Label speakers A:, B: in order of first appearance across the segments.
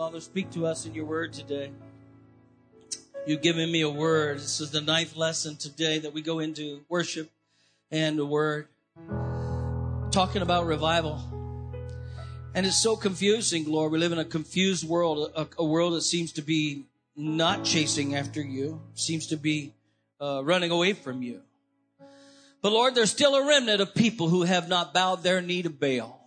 A: Father, speak to us in your word today. You've given me a word. This is the ninth lesson today that we go into worship and the word. Talking about revival. And it's so confusing, Lord. We live in a confused world, a, a world that seems to be not chasing after you, seems to be uh, running away from you. But Lord, there's still a remnant of people who have not bowed their knee to Baal.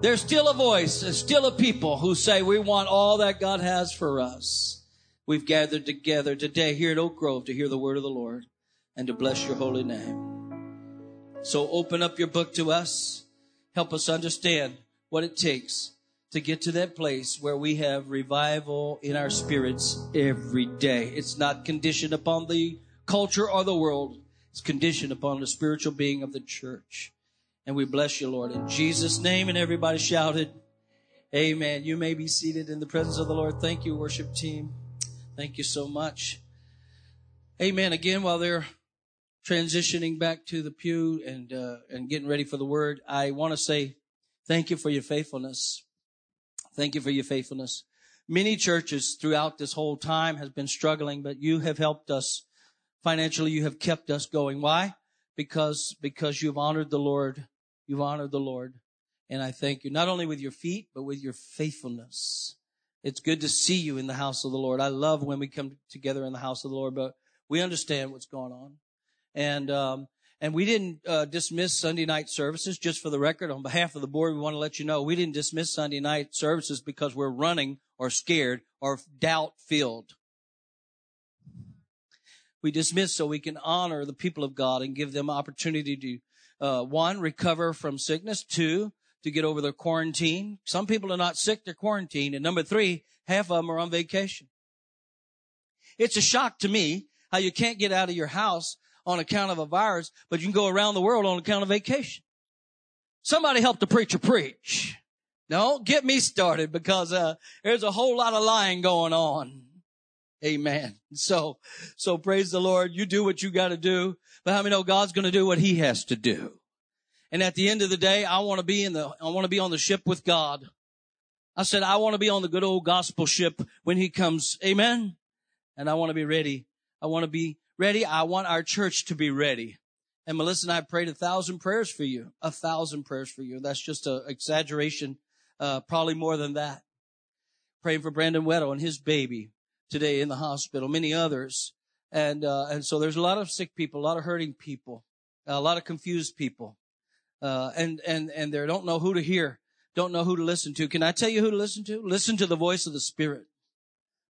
A: There's still a voice, there's still a people who say, we want all that God has for us. We've gathered together today here at Oak Grove to hear the word of the Lord and to bless your holy name. So open up your book to us. Help us understand what it takes to get to that place where we have revival in our spirits every day. It's not conditioned upon the culture or the world. It's conditioned upon the spiritual being of the church. And we bless you, Lord. In Jesus' name, and everybody shouted, Amen. You may be seated in the presence of the Lord. Thank you, worship team. Thank you so much. Amen. Again, while they're transitioning back to the pew and uh, and getting ready for the word, I want to say thank you for your faithfulness. Thank you for your faithfulness. Many churches throughout this whole time has been struggling, but you have helped us financially. You have kept us going. Why? Because because you've honored the Lord You've honored the Lord. And I thank you, not only with your feet, but with your faithfulness. It's good to see you in the house of the Lord. I love when we come together in the house of the Lord, but we understand what's going on. And, um, and we didn't uh, dismiss Sunday night services. Just for the record, on behalf of the board, we want to let you know we didn't dismiss Sunday night services because we're running or scared or doubt filled. We dismiss so we can honor the people of God and give them opportunity to uh, one, recover from sickness. Two, to get over their quarantine. Some people are not sick, they're quarantined. And number three, half of them are on vacation. It's a shock to me how you can't get out of your house on account of a virus, but you can go around the world on account of vacation. Somebody help the preacher preach. No, get me started because uh, there's a whole lot of lying going on. Amen. So, so praise the Lord. You do what you got to do. But how many know God's going to do what he has to do? And at the end of the day, I want to be in the, I want to be on the ship with God. I said, I want to be on the good old gospel ship when he comes. Amen. And I want to be ready. I want to be ready. I want our church to be ready. And Melissa and I prayed a thousand prayers for you, a thousand prayers for you. That's just an exaggeration, uh, probably more than that. Praying for Brandon Weddle and his baby today in the hospital, many others. And, uh, and so there's a lot of sick people, a lot of hurting people, a lot of confused people. Uh, and, and, and they don't know who to hear, don't know who to listen to. Can I tell you who to listen to? Listen to the voice of the Spirit.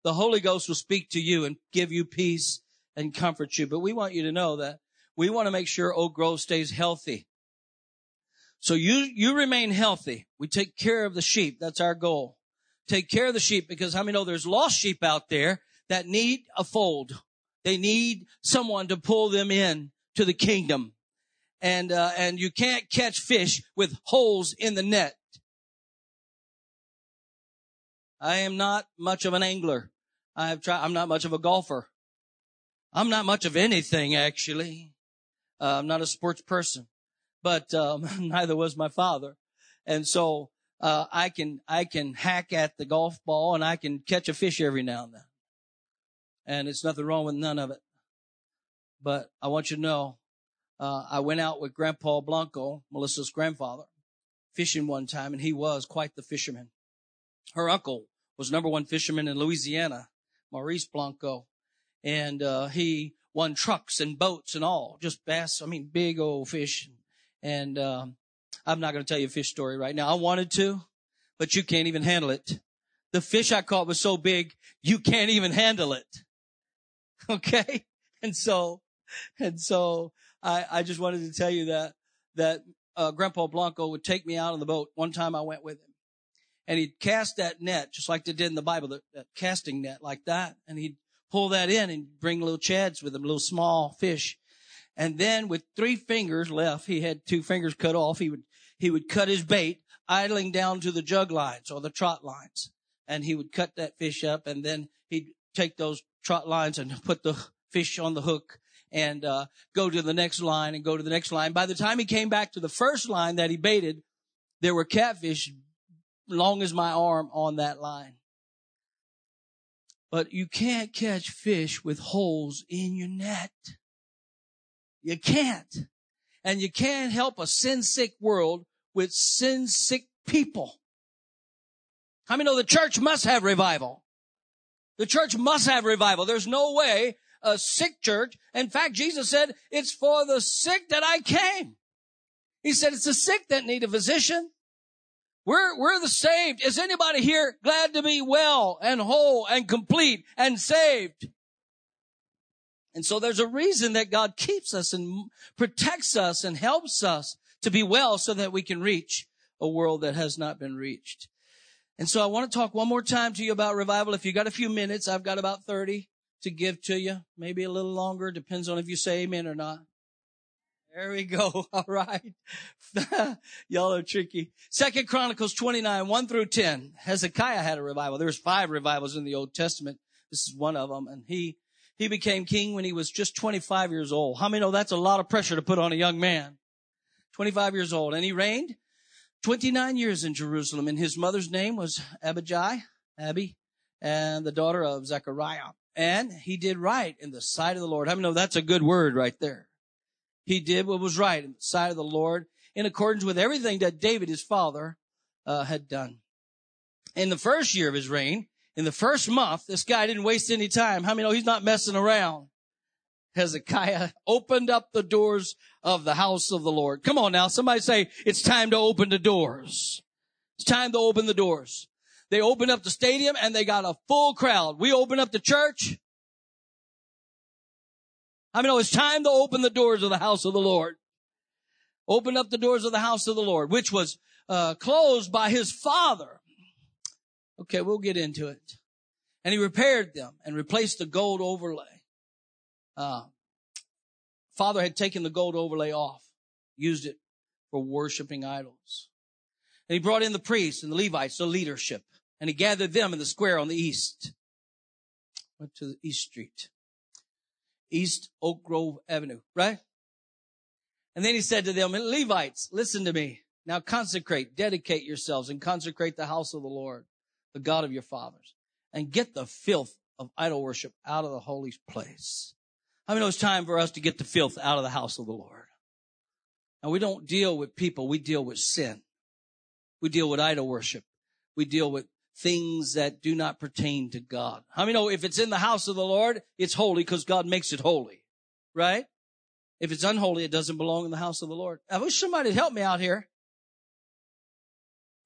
A: The Holy Ghost will speak to you and give you peace and comfort you. But we want you to know that we want to make sure Oak Grove stays healthy. So you, you remain healthy. We take care of the sheep. That's our goal. Take care of the sheep because how many know there's lost sheep out there that need a fold? They need someone to pull them in to the kingdom. And, uh, and you can't catch fish with holes in the net. I am not much of an angler. I have tried, I'm not much of a golfer. I'm not much of anything, actually. Uh, I'm not a sports person, but, um, neither was my father. And so, uh, I can, I can hack at the golf ball and I can catch a fish every now and then and it's nothing wrong with none of it. But I want you to know, uh, I went out with Grandpa Blanco, Melissa's grandfather, fishing one time, and he was quite the fisherman. Her uncle was number one fisherman in Louisiana, Maurice Blanco, and uh, he won trucks and boats and all, just bass. I mean, big old fish. And um, I'm not going to tell you a fish story right now. I wanted to, but you can't even handle it. The fish I caught was so big, you can't even handle it. Okay. And so, and so I, I just wanted to tell you that, that, uh, Grandpa Blanco would take me out on the boat. One time I went with him and he'd cast that net just like they did in the Bible, that, that casting net like that. And he'd pull that in and bring little chads with him, little small fish. And then with three fingers left, he had two fingers cut off. He would, he would cut his bait idling down to the jug lines or the trot lines. And he would cut that fish up and then he'd take those trot lines and put the fish on the hook and uh, go to the next line and go to the next line. By the time he came back to the first line that he baited, there were catfish long as my arm on that line. But you can't catch fish with holes in your net. You can't. And you can't help a sin sick world with sin sick people. How many know the church must have revival? The church must have revival. There's no way a sick church. In fact, Jesus said, it's for the sick that I came. He said, it's the sick that need a physician. We're, we're the saved. Is anybody here glad to be well and whole and complete and saved? And so there's a reason that God keeps us and protects us and helps us to be well so that we can reach a world that has not been reached. And so I want to talk one more time to you about revival. If you got a few minutes, I've got about 30 to give to you, maybe a little longer, depends on if you say amen or not. There we go. All right. Y'all are tricky. Second Chronicles 29, 1 through 10. Hezekiah had a revival. There's five revivals in the Old Testament. This is one of them. And he, he became king when he was just 25 years old. How many know that's a lot of pressure to put on a young man? 25 years old. And he reigned 29 years in Jerusalem. And his mother's name was Abijah, Abby, and the daughter of Zechariah. And he did right in the sight of the Lord. How many know that's a good word right there? He did what was right in the sight of the Lord in accordance with everything that David, his father, uh, had done. In the first year of his reign, in the first month, this guy didn't waste any time. How many know he's not messing around? Hezekiah opened up the doors of the house of the Lord. Come on now. Somebody say, it's time to open the doors. It's time to open the doors. They opened up the stadium and they got a full crowd. We opened up the church. I mean, it's time to open the doors of the house of the Lord. Open up the doors of the house of the Lord, which was uh, closed by his father. Okay, we'll get into it. And he repaired them and replaced the gold overlay. Uh, father had taken the gold overlay off, used it for worshiping idols. And he brought in the priests and the Levites, the leadership, and he gathered them in the square on the east. Went to the east street. East Oak Grove Avenue, right? And then he said to them, Levites, listen to me. Now consecrate, dedicate yourselves and consecrate the house of the Lord, the God of your fathers, and get the filth of idol worship out of the holy place. I mean, it's time for us to get the filth out of the house of the Lord. And we don't deal with people, we deal with sin. We deal with idol worship. We deal with things that do not pertain to God. How many know if it's in the house of the Lord, it's holy because God makes it holy, right? If it's unholy, it doesn't belong in the house of the Lord. I wish somebody would help me out here.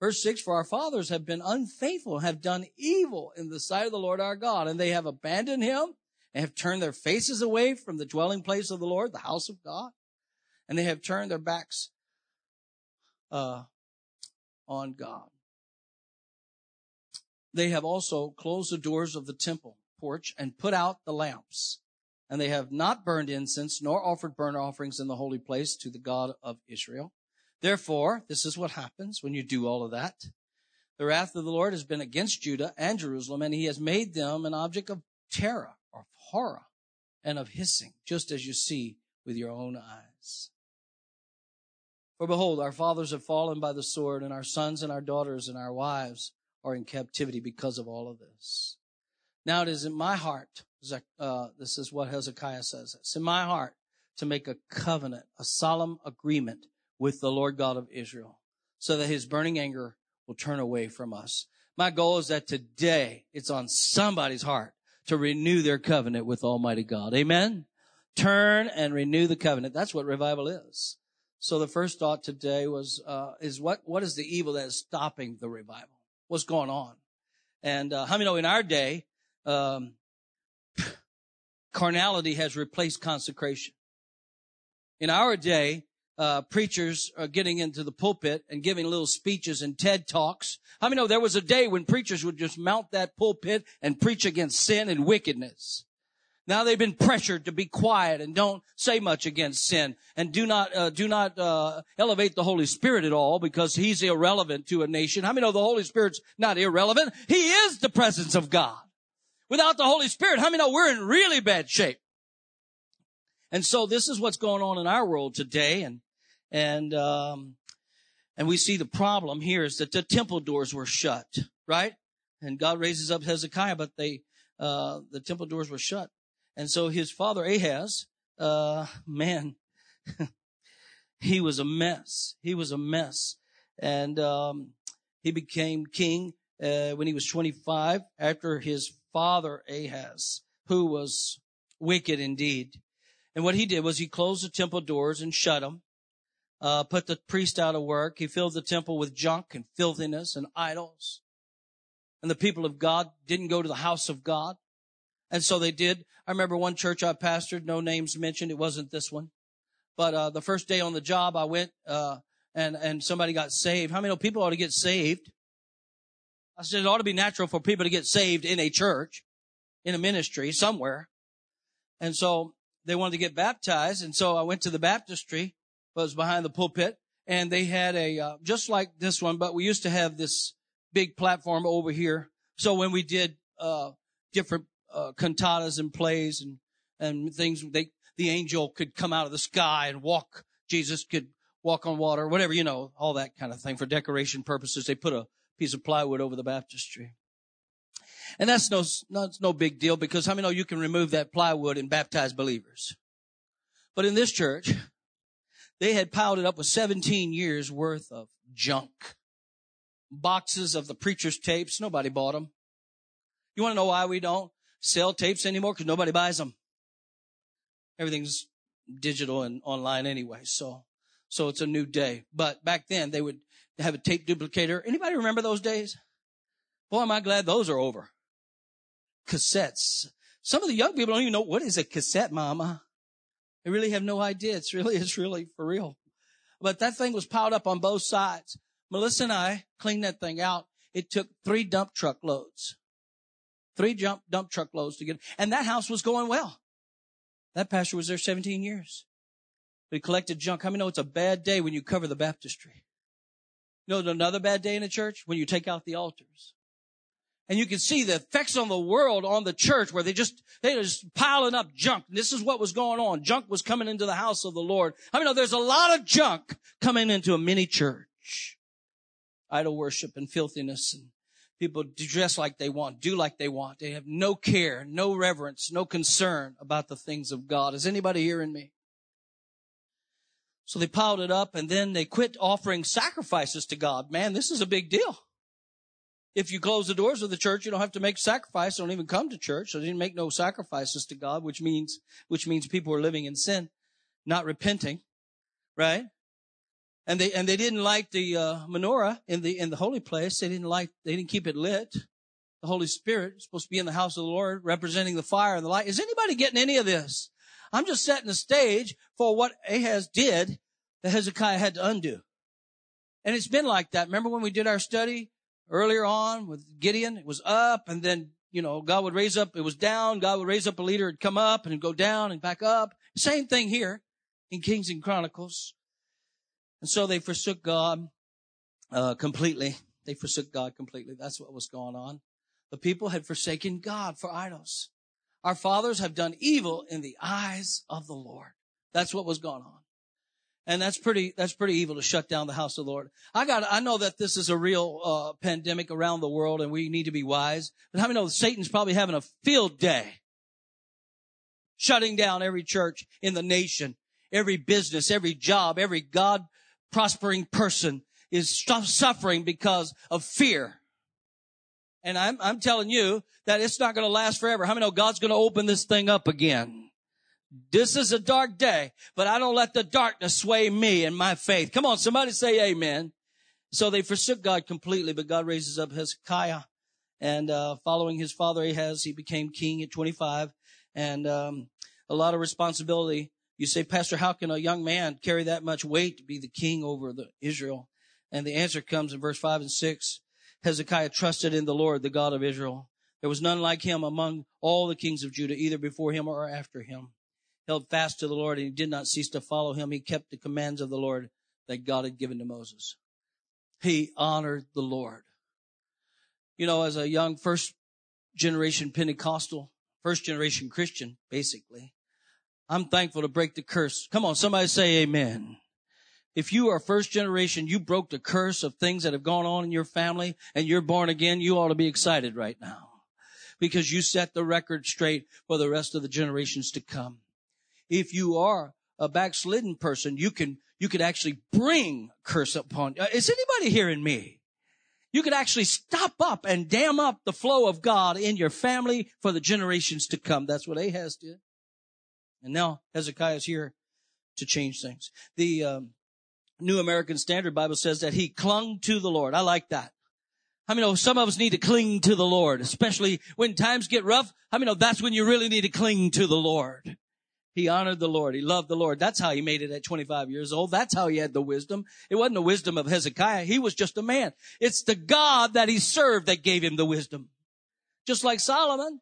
A: Verse 6, for our fathers have been unfaithful, have done evil in the sight of the Lord our God, and they have abandoned him and have turned their faces away from the dwelling place of the Lord, the house of God, and they have turned their backs uh, on God. They have also closed the doors of the temple porch and put out the lamps. And they have not burned incense nor offered burnt offerings in the holy place to the God of Israel. Therefore, this is what happens when you do all of that. The wrath of the Lord has been against Judah and Jerusalem, and he has made them an object of terror, of horror, and of hissing, just as you see with your own eyes. For behold, our fathers have fallen by the sword, and our sons and our daughters and our wives are in captivity because of all of this. Now it is in my heart, uh, this is what Hezekiah says, it's in my heart to make a covenant, a solemn agreement with the Lord God of Israel so that his burning anger will turn away from us. My goal is that today it's on somebody's heart to renew their covenant with Almighty God. Amen. Turn and renew the covenant. That's what revival is. So the first thought today was, uh, is what, what is the evil that is stopping the revival? what's going on. And uh, how many know in our day, um, carnality has replaced consecration. In our day, uh, preachers are getting into the pulpit and giving little speeches and TED talks. How many know there was a day when preachers would just mount that pulpit and preach against sin and wickedness? Now they've been pressured to be quiet and don't say much against sin and do not uh, do not uh, elevate the Holy Spirit at all because he's irrelevant to a nation. How many know the Holy Spirit's not irrelevant? He is the presence of God. Without the Holy Spirit, how many know we're in really bad shape? And so this is what's going on in our world today, and and um, And we see the problem here is that the temple doors were shut, right? And God raises up Hezekiah, but they, uh, the temple doors were shut. And so his father Ahaz, uh, man, he was a mess. He was a mess. And, um, he became king, uh, when he was 25 after his father Ahaz, who was wicked indeed. And what he did was he closed the temple doors and shut them, uh, put the priest out of work. He filled the temple with junk and filthiness and idols. And the people of God didn't go to the house of God. And so they did. I remember one church I pastored, no names mentioned. It wasn't this one. But, uh, the first day on the job, I went, uh, and, and somebody got saved. How many people ought to get saved? I said it ought to be natural for people to get saved in a church, in a ministry, somewhere. And so they wanted to get baptized. And so I went to the baptistry, but it was behind the pulpit, and they had a, uh, just like this one, but we used to have this big platform over here. So when we did, uh, different, uh, cantatas and plays and, and things, they, the angel could come out of the sky and walk. Jesus could walk on water, whatever, you know, all that kind of thing for decoration purposes. They put a piece of plywood over the baptistry. And that's no, that's no big deal because how many know you can remove that plywood and baptize believers? But in this church, they had piled it up with 17 years worth of junk. Boxes of the preacher's tapes. Nobody bought them. You want to know why we don't sell tapes anymore? Because nobody buys them. Everything's digital and online anyway. So, so it's a new day. But back then they would have a tape duplicator. Anybody remember those days? Boy, am I glad those are over cassettes. Some of the young people don't even know what is a cassette, mama. They really have no idea. It's really, it's really for real. But that thing was piled up on both sides. Melissa and I cleaned that thing out. It took three dump truck loads. Three jump, dump truck loads to get, and that house was going well. That pastor was there 17 years. We collected junk. How many know it's a bad day when you cover the baptistry? You know another bad day in the church? When you take out the altars. And you can see the effects on the world on the church where they just, they just piling up junk. This is what was going on. Junk was coming into the house of the Lord. I mean, there's a lot of junk coming into a mini church. Idol worship and filthiness and people dress like they want, do like they want. They have no care, no reverence, no concern about the things of God. Is anybody hearing me? So they piled it up and then they quit offering sacrifices to God. Man, this is a big deal. If you close the doors of the church, you don't have to make sacrifice. Don't even come to church. So they didn't make no sacrifices to God, which means, which means people are living in sin, not repenting, right? And they, and they didn't like the, uh, menorah in the, in the holy place. They didn't like, they didn't keep it lit. The Holy Spirit is supposed to be in the house of the Lord, representing the fire and the light. Is anybody getting any of this? I'm just setting the stage for what Ahaz did that Hezekiah had to undo. And it's been like that. Remember when we did our study earlier on with Gideon, it was up and then, you know, God would raise up, it was down. God would raise up a leader, it'd come up and go down and back up. Same thing here in Kings and Chronicles. And so they forsook God, uh, completely. They forsook God completely. That's what was going on. The people had forsaken God for idols. Our fathers have done evil in the eyes of the Lord. That's what was going on. And that's pretty, that's pretty evil to shut down the house of the Lord. I got, I know that this is a real, uh, pandemic around the world and we need to be wise. But how many know Satan's probably having a field day? Shutting down every church in the nation, every business, every job, every God prospering person is suffering because of fear. And I'm, I'm telling you that it's not going to last forever. How many know God's going to open this thing up again? This is a dark day, but I don't let the darkness sway me and my faith. Come on, somebody say amen. So they forsook God completely, but God raises up Hezekiah. And uh, following his father Ahaz, he became king at 25. And um, a lot of responsibility. You say, Pastor, how can a young man carry that much weight to be the king over the Israel? And the answer comes in verse 5 and 6. Hezekiah trusted in the Lord, the God of Israel. There was none like him among all the kings of Judah, either before him or after him held fast to the Lord and he did not cease to follow him. He kept the commands of the Lord that God had given to Moses. He honored the Lord. You know, as a young first generation Pentecostal, first generation Christian, basically, I'm thankful to break the curse. Come on, somebody say amen. If you are first generation, you broke the curse of things that have gone on in your family and you're born again, you ought to be excited right now because you set the record straight for the rest of the generations to come. If you are a backslidden person, you can, you could actually bring curse upon. Uh, is anybody hearing me? You could actually stop up and dam up the flow of God in your family for the generations to come. That's what Ahaz did. And now Hezekiah is here to change things. The um, New American Standard Bible says that he clung to the Lord. I like that. I mean, know some of us need to cling to the Lord, especially when times get rough. I mean, that's when you really need to cling to the Lord. He honored the Lord. He loved the Lord. That's how he made it at 25 years old. That's how he had the wisdom. It wasn't the wisdom of Hezekiah. He was just a man. It's the God that he served that gave him the wisdom. Just like Solomon.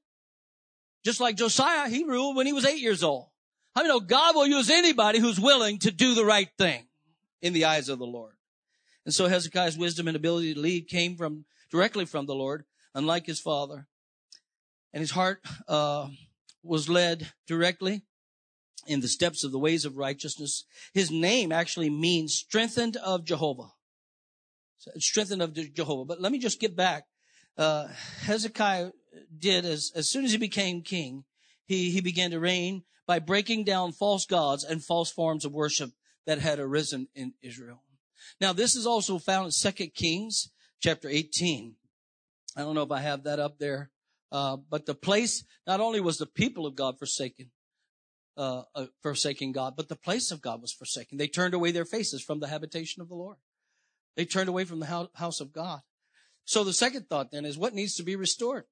A: Just like Josiah, he ruled when he was eight years old. I mean, God will use anybody who's willing to do the right thing in the eyes of the Lord. And so Hezekiah's wisdom and ability to lead came from directly from the Lord, unlike his father. And his heart uh, was led directly in the steps of the ways of righteousness. His name actually means strengthened of Jehovah. Strengthened of Jehovah. But let me just get back. Uh, Hezekiah did as, as soon as he became king, he, he began to reign by breaking down false gods and false forms of worship that had arisen in Israel. Now, this is also found in Second Kings chapter 18. I don't know if I have that up there. Uh, but the place, not only was the people of God forsaken, uh, uh, forsaking God, but the place of God was forsaken. They turned away their faces from the habitation of the Lord. They turned away from the house of God. So the second thought then is what needs to be restored?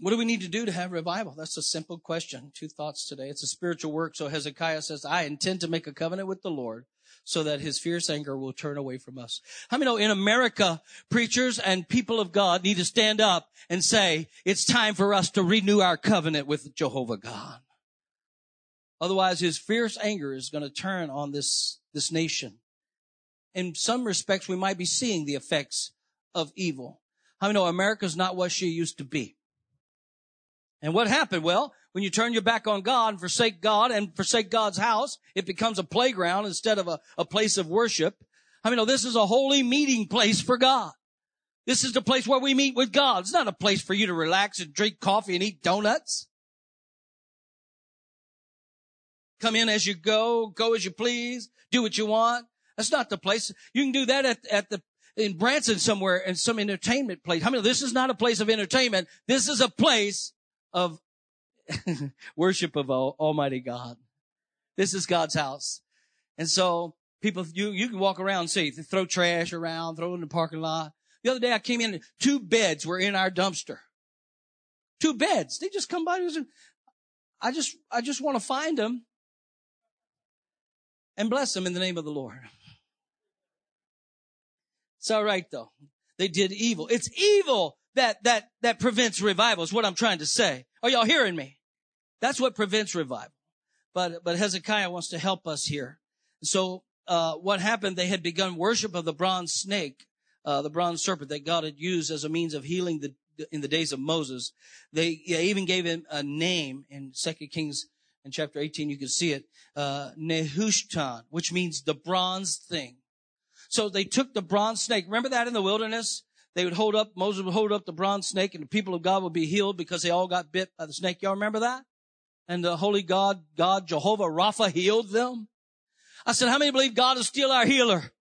A: What do we need to do to have revival? That's a simple question. Two thoughts today. It's a spiritual work. So Hezekiah says, I intend to make a covenant with the Lord so that his fierce anger will turn away from us. How many know in America, preachers and people of God need to stand up and say, it's time for us to renew our covenant with Jehovah God. Otherwise, his fierce anger is going to turn on this, this nation. In some respects, we might be seeing the effects of evil. How many know America's not what she used to be? And what happened? Well, when you turn your back on God and forsake God and forsake God's house, it becomes a playground instead of a, a place of worship. I mean, no, this is a holy meeting place for God. This is the place where we meet with God. It's not a place for you to relax and drink coffee and eat donuts. Come in as you go, go as you please, do what you want. That's not the place. You can do that at, at the, in Branson somewhere in some entertainment place. I mean, this is not a place of entertainment. This is a place of worship of Almighty God. This is God's house. And so people, you, you can walk around and see, throw trash around, throw in the parking lot. The other day I came in, two beds were in our dumpster. Two beds. They just come by. I just, I just want to find them and bless them in the name of the Lord. It's all right though. They did evil. It's evil that, that, that prevents revival is what I'm trying to say. Are y'all hearing me? That's what prevents revival. But, but Hezekiah wants to help us here. So, uh, what happened? They had begun worship of the bronze snake, uh, the bronze serpent that God had used as a means of healing the, in the days of Moses. They, they even gave him a name in Second Kings in chapter 18. You can see it, uh, Nehushtan, which means the bronze thing. So they took the bronze snake. Remember that in the wilderness? They would hold up, Moses would hold up the bronze snake and the people of God would be healed because they all got bit by the snake. Y'all remember that? And the holy God, God, Jehovah Rapha healed them. I said, how many believe God is still our healer?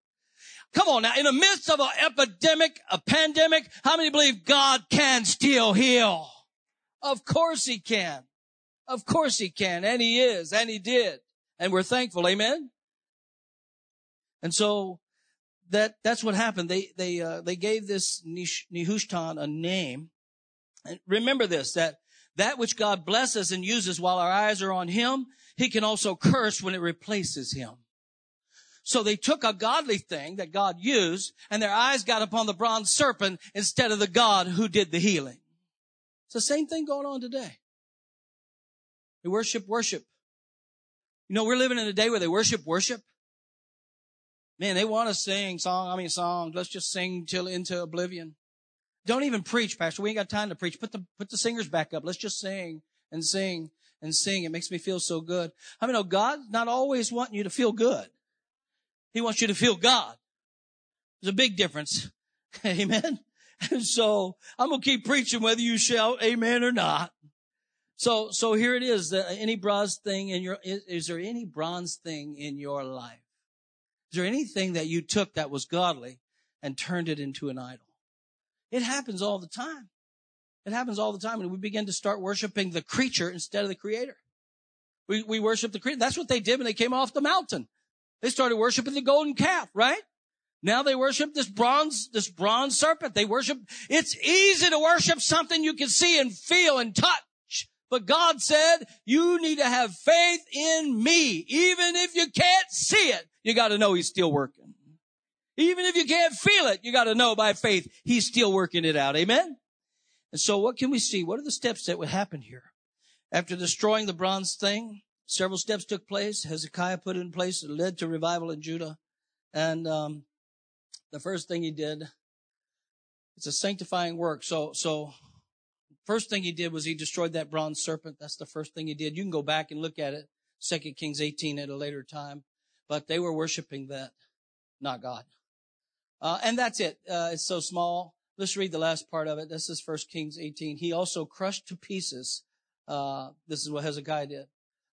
A: Come on now, in the midst of an epidemic, a pandemic, how many believe God can still heal? Of course he can. Of course he can. And he is. And he did. And we're thankful. Amen. And so that that's what happened. They they uh, they gave this Nehushtan a name. And remember this that that which God blesses and uses while our eyes are on Him, He can also curse when it replaces Him. So they took a godly thing that God used, and their eyes got upon the bronze serpent instead of the God who did the healing. It's the same thing going on today. They worship worship. You know, we're living in a day where they worship worship. Man, they want to sing song, I mean songs. Let's just sing till into oblivion. Don't even preach, Pastor. We ain't got time to preach. Put the, put the singers back up. Let's just sing and sing and sing. It makes me feel so good. I mean, no, God's not always wanting you to feel good. He wants you to feel God. There's a big difference. Amen. And so I'm going to keep preaching whether you shout amen or not. So, so here it is. Any bronze thing in your, is, is there any bronze thing in your life? Is there anything that you took that was godly and turned it into an idol? It happens all the time. It happens all the time. And we begin to start worshiping the creature instead of the creator. We, we worship the creator. That's what they did when they came off the mountain. They started worshiping the golden calf, right? Now they worship this bronze, this bronze serpent. They worship, it's easy to worship something you can see and feel and touch. But God said, you need to have faith in me. Even if you can't see it, you got to know he's still working. Even if you can't feel it, you got to know by faith he's still working it out. Amen. And so what can we see? What are the steps that would happen here? After destroying the bronze thing, several steps took place. Hezekiah put in place. It led to revival in Judah. And, um, the first thing he did, it's a sanctifying work. So, so First thing he did was he destroyed that bronze serpent. That's the first thing he did. You can go back and look at it, Second Kings 18 at a later time. But they were worshiping that, not God. Uh, and that's it. Uh, it's so small. Let's read the last part of it. This is First Kings 18. He also crushed to pieces. Uh, this is what Hezekiah did.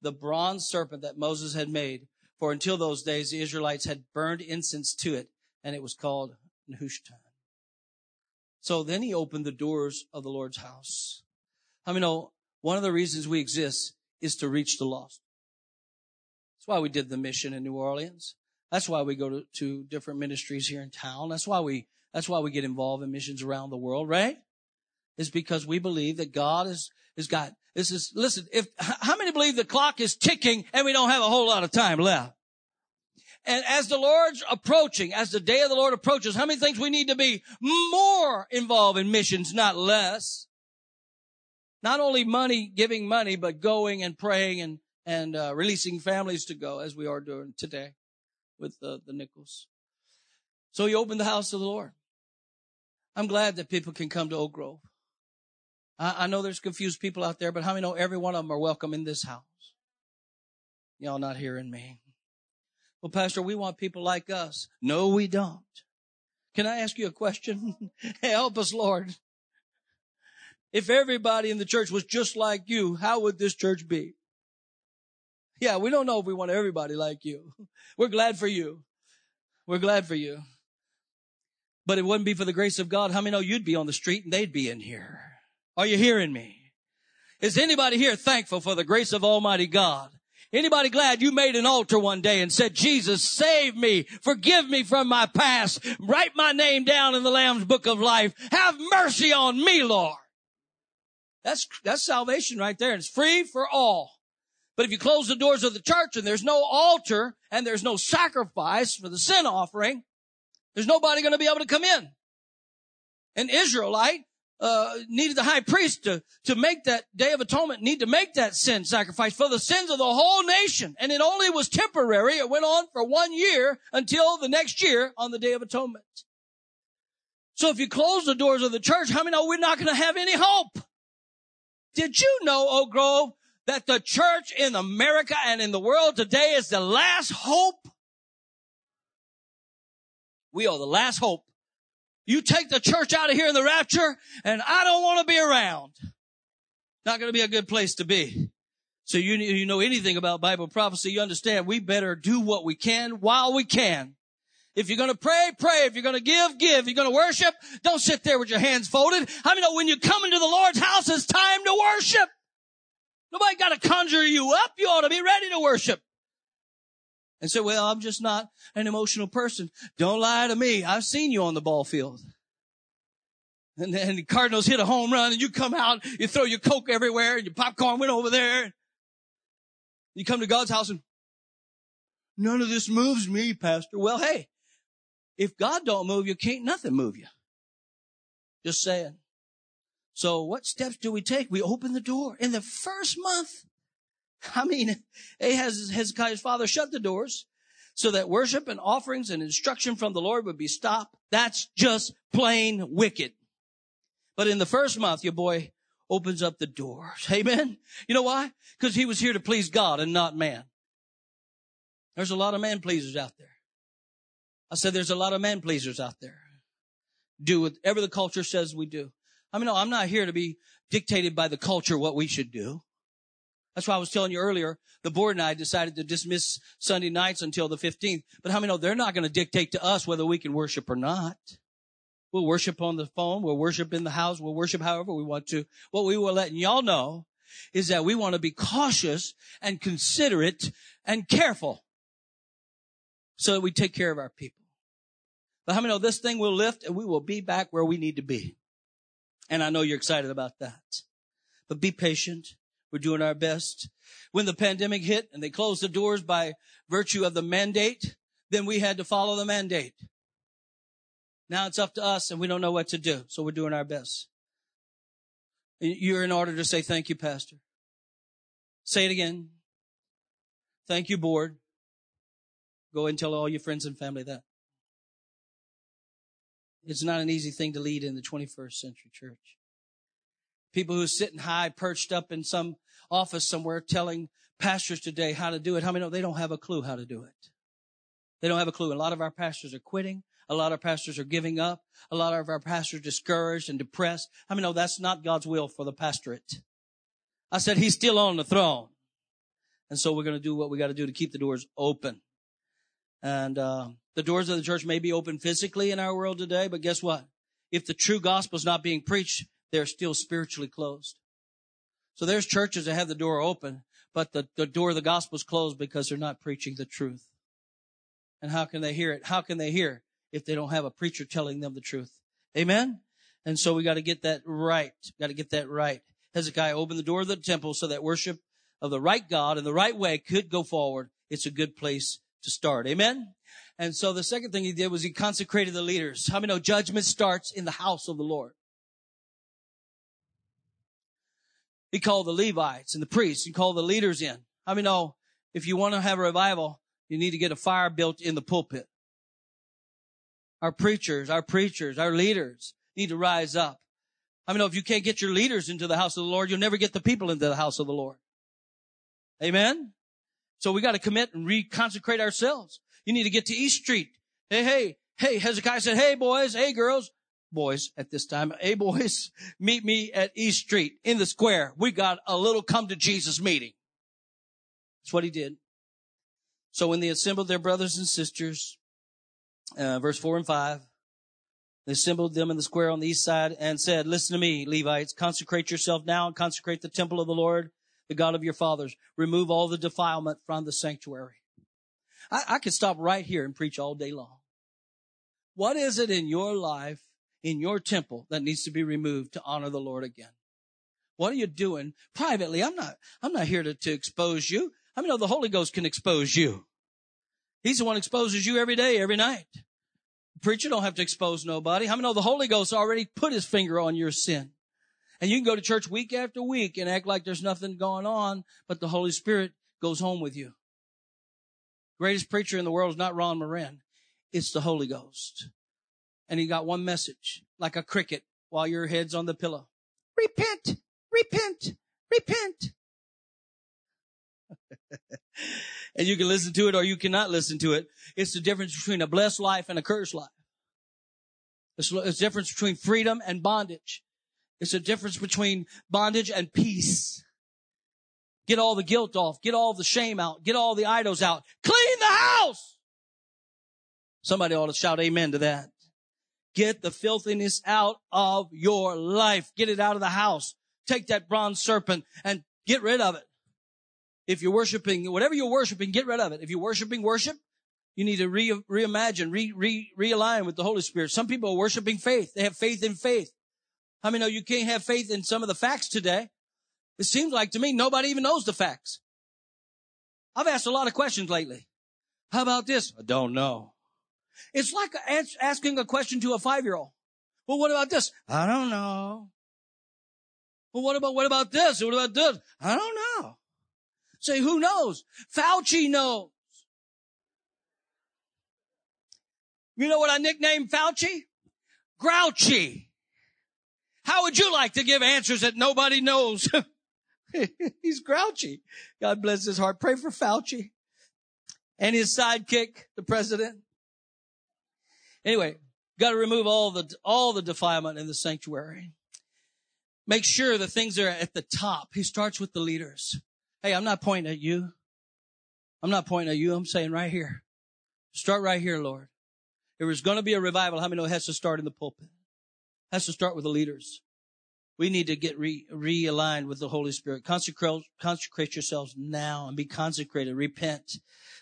A: The bronze serpent that Moses had made. For until those days, the Israelites had burned incense to it, and it was called Nehushtan. So then he opened the doors of the Lord's house. I mean, know one of the reasons we exist is to reach the lost. That's why we did the mission in New Orleans. That's why we go to, to different ministries here in town. That's why we, that's why we get involved in missions around the world, right? Is because we believe that God is, has got, this is, listen, if, how many believe the clock is ticking and we don't have a whole lot of time left? And as the Lord's approaching, as the day of the Lord approaches, how many things we need to be more involved in missions, not less? Not only money, giving money, but going and praying and, and uh, releasing families to go as we are doing today with the, the Nichols. So he opened the house of the Lord. I'm glad that people can come to Oak Grove. I, I know there's confused people out there, but how many know every one of them are welcome in this house? Y'all not hearing me. Well, Pastor, we want people like us. No, we don't. Can I ask you a question? Help us, Lord. If everybody in the church was just like you, how would this church be? Yeah, we don't know if we want everybody like you. We're glad for you. We're glad for you. But it wouldn't be for the grace of God. How many know you'd be on the street and they'd be in here? Are you hearing me? Is anybody here thankful for the grace of Almighty God? Anybody glad you made an altar one day and said, Jesus, save me, forgive me from my past, write my name down in the Lamb's book of life, have mercy on me, Lord. That's, that's salvation right there. It's free for all. But if you close the doors of the church and there's no altar and there's no sacrifice for the sin offering, there's nobody going to be able to come in. An Israelite uh, needed the high priest to, to make that day of atonement, need to make that sin sacrifice for the sins of the whole nation. And it only was temporary. It went on for one year until the next year on the day of atonement. So if you close the doors of the church, how many know we're not going to have any hope? Did you know, Oak Grove, that the church in America and in the world today is the last hope? We are the last hope you take the church out of here in the rapture and I don't want to be around. Not going to be a good place to be. So you, you know anything about Bible prophecy, you understand we better do what we can while we can. If you're going to pray, pray. If you're going to give, give. If you're going to worship, don't sit there with your hands folded. I mean, when you come into the Lord's house, it's time to worship. Nobody got to conjure you up. You ought to be ready to worship and say, well, I'm just not an emotional person. Don't lie to me. I've seen you on the ball field. And then the Cardinals hit a home run and you come out, you throw your Coke everywhere and your popcorn went over there. You come to God's house and none of this moves me, pastor. Well, hey, if God don't move you, can't nothing move you. Just saying. So what steps do we take? We open the door in the first month. I mean, Ahaz, Hezekiah's father shut the doors so that worship and offerings and instruction from the Lord would be stopped. That's just plain wicked. But in the first month, your boy opens up the doors. Amen. You know why? Because he was here to please God and not man. There's a lot of man pleasers out there. I said, there's a lot of man pleasers out there. Do whatever the culture says we do. I mean, no, I'm not here to be dictated by the culture what we should do. That's why I was telling you earlier, the board and I decided to dismiss Sunday nights until the 15th. But how many know they're not going to dictate to us whether we can worship or not? We'll worship on the phone. We'll worship in the house. We'll worship however we want to. What we were letting y'all know is that we want to be cautious and considerate and careful so that we take care of our people. But how many know this thing will lift and we will be back where we need to be? And I know you're excited about that. But be patient. We're doing our best. When the pandemic hit and they closed the doors by virtue of the mandate, then we had to follow the mandate. Now it's up to us and we don't know what to do. So we're doing our best. You're in order to say thank you, Pastor. Say it again. Thank you, board. Go and tell all your friends and family that. It's not an easy thing to lead in the 21st century church. People who are sitting high, perched up in some office somewhere telling pastors today how to do it. How many know they don't have a clue how to do it? They don't have a clue. A lot of our pastors are quitting. A lot of pastors are giving up. A lot of our pastors are discouraged and depressed. I mean, no, that's not God's will for the pastorate. I said, he's still on the throne. And so we're going to do what we got to do to keep the doors open. And, uh, the doors of the church may be open physically in our world today, but guess what? If the true gospel is not being preached, they're still spiritually closed. So there's churches that have the door open, but the, the door of the gospel is closed because they're not preaching the truth. And how can they hear it? How can they hear if they don't have a preacher telling them the truth? Amen? And so we got to get that right. Got to get that right. Hezekiah opened the door of the temple so that worship of the right God in the right way could go forward. It's a good place to start. Amen? And so the second thing he did was he consecrated the leaders. How many know judgment starts in the house of the Lord? He called the Levites and the priests. He called the leaders in. How many know if you want to have a revival, you need to get a fire built in the pulpit. Our preachers, our preachers, our leaders need to rise up. I mean, if you can't get your leaders into the house of the Lord, you'll never get the people into the house of the Lord. Amen. So we got to commit and reconsecrate ourselves. You need to get to East Street. Hey, hey, hey, Hezekiah said, hey boys, hey girls, boys at this time, hey boys, meet me at East Street in the square. We got a little come to Jesus meeting. That's what he did. So when they assembled their brothers and sisters, uh, verse four and five, they assembled them in the square on the east side and said, listen to me, Levites, consecrate yourself now and consecrate the temple of the Lord, the God of your fathers. Remove all the defilement from the sanctuary. I, I could stop right here and preach all day long. What is it in your life, in your temple that needs to be removed to honor the Lord again? What are you doing privately? I'm not, I'm not here to, to expose you. I mean, no, the Holy Ghost can expose you. He's the one exposes you every day, every night. The preacher don't have to expose nobody. How many know the Holy Ghost already put his finger on your sin? And you can go to church week after week and act like there's nothing going on, but the Holy Spirit goes home with you. Greatest preacher in the world is not Ron Morein. It's the Holy Ghost. And he got one message, like a cricket while your head's on the pillow. Repent, repent, repent. and you can listen to it or you cannot listen to it. It's the difference between a blessed life and a cursed life. It's the difference between freedom and bondage. It's the difference between bondage and peace. Get all the guilt off. Get all the shame out. Get all the idols out. Clean the house. Somebody ought to shout amen to that. Get the filthiness out of your life. Get it out of the house. Take that bronze serpent and get rid of it. If you're worshiping, whatever you're worshiping, get rid of it. If you're worshiping worship, you need to re- reimagine, re- re- realign with the Holy Spirit. Some people are worshiping faith. They have faith in faith. I mean, no, you can't have faith in some of the facts today. It seems like to me nobody even knows the facts. I've asked a lot of questions lately. How about this? I don't know. It's like asking a question to a five-year-old. Well, what about this? I don't know. Well, what about, what about this? What about this? I don't know. Say, who knows? Fauci knows. You know what I nicknamed Fauci? Grouchy. How would you like to give answers that nobody knows? He's grouchy. God bless his heart. Pray for Fauci and his sidekick, the president. Anyway, got to remove all the, all the defilement in the sanctuary. Make sure the things are at the top. He starts with the leaders. Hey, I'm not pointing at you. I'm not pointing at you. I'm saying right here. Start right here, Lord. If there's going to be a revival, how many know it has to start in the pulpit? It has to start with the leaders. We need to get re, realigned with the Holy Spirit. Consecrate, consecrate yourselves now and be consecrated. Repent.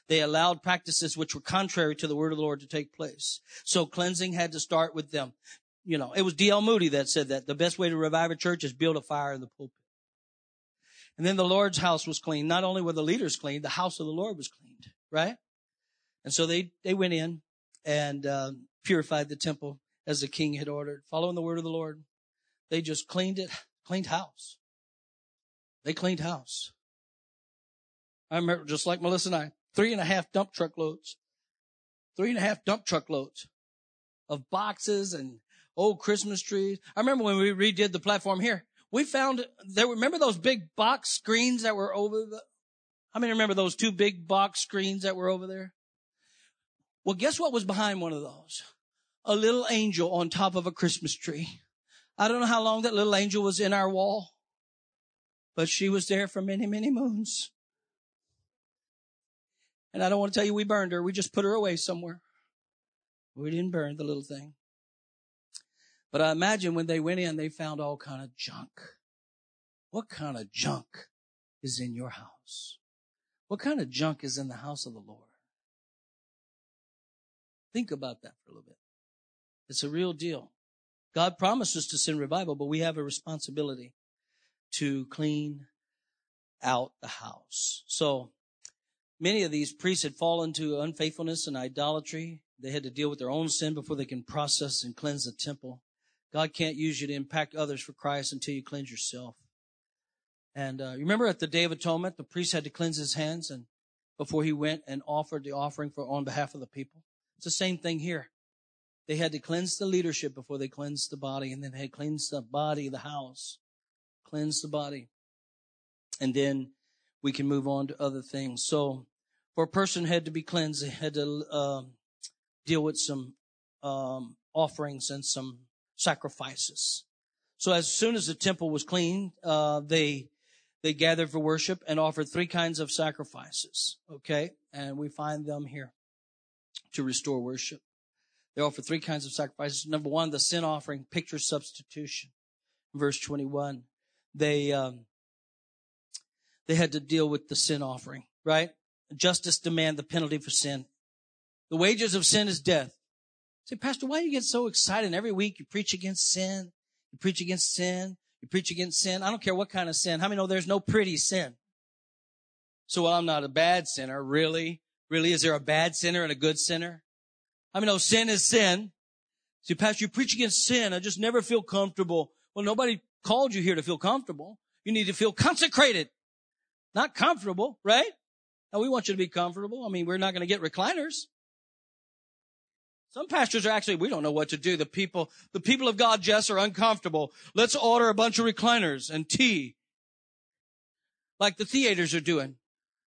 A: They allowed practices which were contrary to the word of the Lord to take place. So cleansing had to start with them. You know, it was D.L. Moody that said that the best way to revive a church is build a fire in the pulpit. And then the Lord's house was cleaned. Not only were the leaders cleaned, the house of the Lord was cleaned, right? And so they, they went in and uh, purified the temple as the king had ordered, following the word of the Lord. They just cleaned it, cleaned house. They cleaned house. I remember just like Melissa and I, three and a half dump truck loads, three and a half dump truck loads of boxes and old Christmas trees. I remember when we redid the platform here, we found there. Remember those big box screens that were over the? How many remember those two big box screens that were over there? Well, guess what was behind one of those? A little angel on top of a Christmas tree. I don't know how long that little angel was in our wall, but she was there for many, many moons. And I don't want to tell you we burned her. We just put her away somewhere. We didn't burn the little thing. But I imagine when they went in, they found all kind of junk. What kind of junk is in your house? What kind of junk is in the house of the Lord? Think about that for a little bit. It's a real deal. God promises to send revival, but we have a responsibility to clean out the house. So Many of these priests had fallen to unfaithfulness and idolatry. They had to deal with their own sin before they can process and cleanse the temple. God can't use you to impact others for Christ until you cleanse yourself. And uh, remember at the Day of Atonement, the priest had to cleanse his hands and before he went and offered the offering for on behalf of the people. It's the same thing here. They had to cleanse the leadership before they cleansed the body, and then they had cleansed the body, the house, cleanse the body, and then we can move on to other things. So for a person had to be cleansed, they had to uh, deal with some um, offerings and some sacrifices. So as soon as the temple was clean, uh, they they gathered for worship and offered three kinds of sacrifices. Okay, and we find them here to restore worship. They offer three kinds of sacrifices. Number one, the sin offering, picture substitution. Verse 21. They, um, they had to deal with the sin offering, right? Justice demand the penalty for sin. The wages of sin is death. Say, Pastor, why do you get so excited? Every week you preach against sin. You preach against sin. You preach against sin. I don't care what kind of sin. How many know there's no pretty sin? So, well, I'm not a bad sinner. Really? Really? Is there a bad sinner and a good sinner? I mean, no, sin is sin. See, Pastor, you preach against sin. I just never feel comfortable. Well, nobody called you here to feel comfortable. You need to feel consecrated not comfortable, right? Now we want you to be comfortable. I mean, we're not going to get recliners. Some pastors are actually, we don't know what to do. The people, the people of God, Jess, are uncomfortable. Let's order a bunch of recliners and tea. Like the theaters are doing.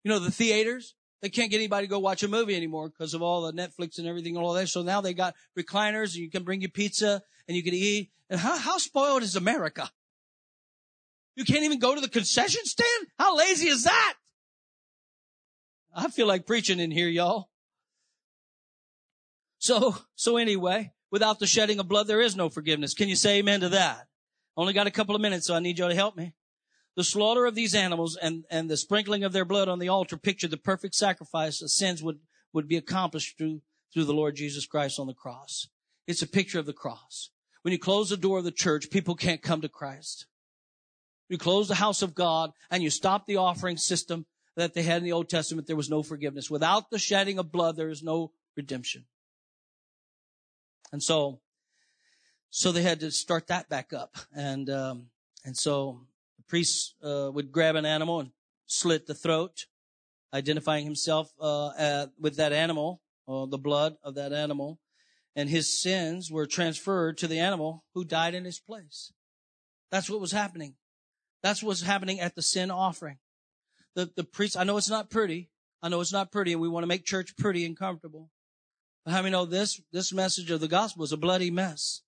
A: You know, the theaters, they can't get anybody to go watch a movie anymore because of all the Netflix and everything and all that. So now they got recliners and you can bring your pizza and you can eat. And how, how spoiled is America? You can't even go to the concession stand? How lazy is that? I feel like preaching in here, y'all. So, so anyway, without the shedding of blood, there is no forgiveness. Can you say amen to that? Only got a couple of minutes, so I need y'all to help me. The slaughter of these animals and, and the sprinkling of their blood on the altar picture the perfect sacrifice of sins would, would be accomplished through, through the Lord Jesus Christ on the cross. It's a picture of the cross. When you close the door of the church, people can't come to Christ. You close the house of God and you stop the offering system that they had in the Old Testament. There was no forgiveness. Without the shedding of blood, there is no redemption. And so, so they had to start that back up. And, um, and so the priest, uh, would grab an animal and slit the throat, identifying himself, uh, at, with that animal, or the blood of that animal. And his sins were transferred to the animal who died in his place. That's what was happening. That's what's happening at the sin offering. The, the priest, I know it's not pretty. I know it's not pretty and we want to make church pretty and comfortable. But how many know this, this message of the gospel is a bloody mess?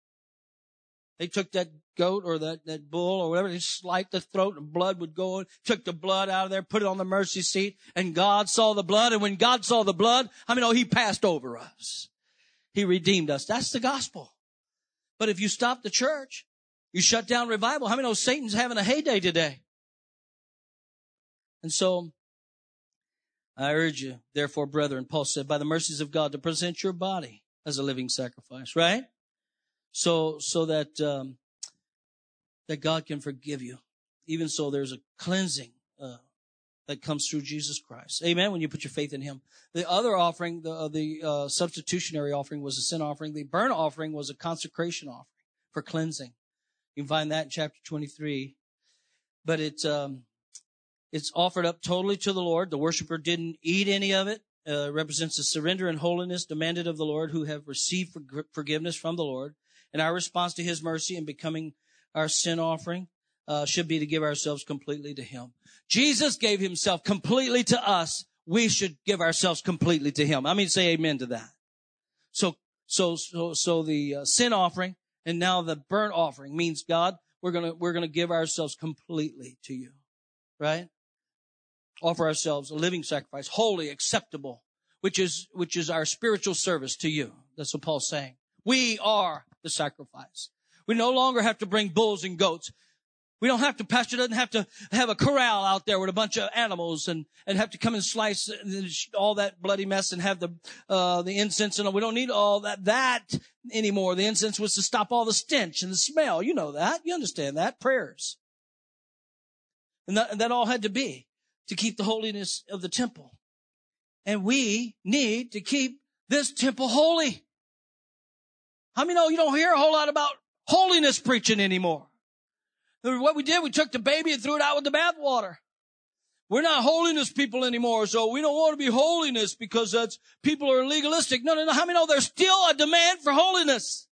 A: They took that goat or that, that bull or whatever, they sliced the throat and blood would go, took the blood out of there, put it on the mercy seat, and God saw the blood. And when God saw the blood, how many know oh, he passed over us? He redeemed us. That's the gospel. But if you stop the church, you shut down revival. How many know Satan's having a heyday today? And so, I urge you, therefore, brethren, Paul said, by the mercies of God, to present your body as a living sacrifice, right? So, so that, um, that God can forgive you. Even so, there's a cleansing, uh, that comes through Jesus Christ. Amen. When you put your faith in Him. The other offering, the, uh, the uh, substitutionary offering was a sin offering. The burnt offering was a consecration offering for cleansing. You can find that in chapter 23. But it's, um, it's offered up totally to the Lord. The worshiper didn't eat any of it. Uh, represents the surrender and holiness demanded of the Lord who have received forgiveness from the Lord. And our response to his mercy in becoming our sin offering uh, should be to give ourselves completely to him. Jesus gave himself completely to us. We should give ourselves completely to him. I mean, say amen to that. So, so, so, so the uh, sin offering and now the burnt offering means God, we're going to, we're going to give ourselves completely to you. Right? Offer ourselves a living sacrifice, holy, acceptable, which is, which is our spiritual service to you. That's what Paul's saying. We are the sacrifice. We no longer have to bring bulls and goats. We don't have to, pastor doesn't have to have a corral out there with a bunch of animals and, and have to come and slice all that bloody mess and have the, uh, the incense and all. we don't need all that, that anymore. The incense was to stop all the stench and the smell. You know that. You understand that. Prayers. And that, and that all had to be to keep the holiness of the temple. And we need to keep this temple holy. How many know you don't hear a whole lot about holiness preaching anymore? What we did, we took the baby and threw it out with the bathwater. We're not holiness people anymore, so we don't want to be holiness because that's people are legalistic. No, no, no. How many know there's still a demand for holiness?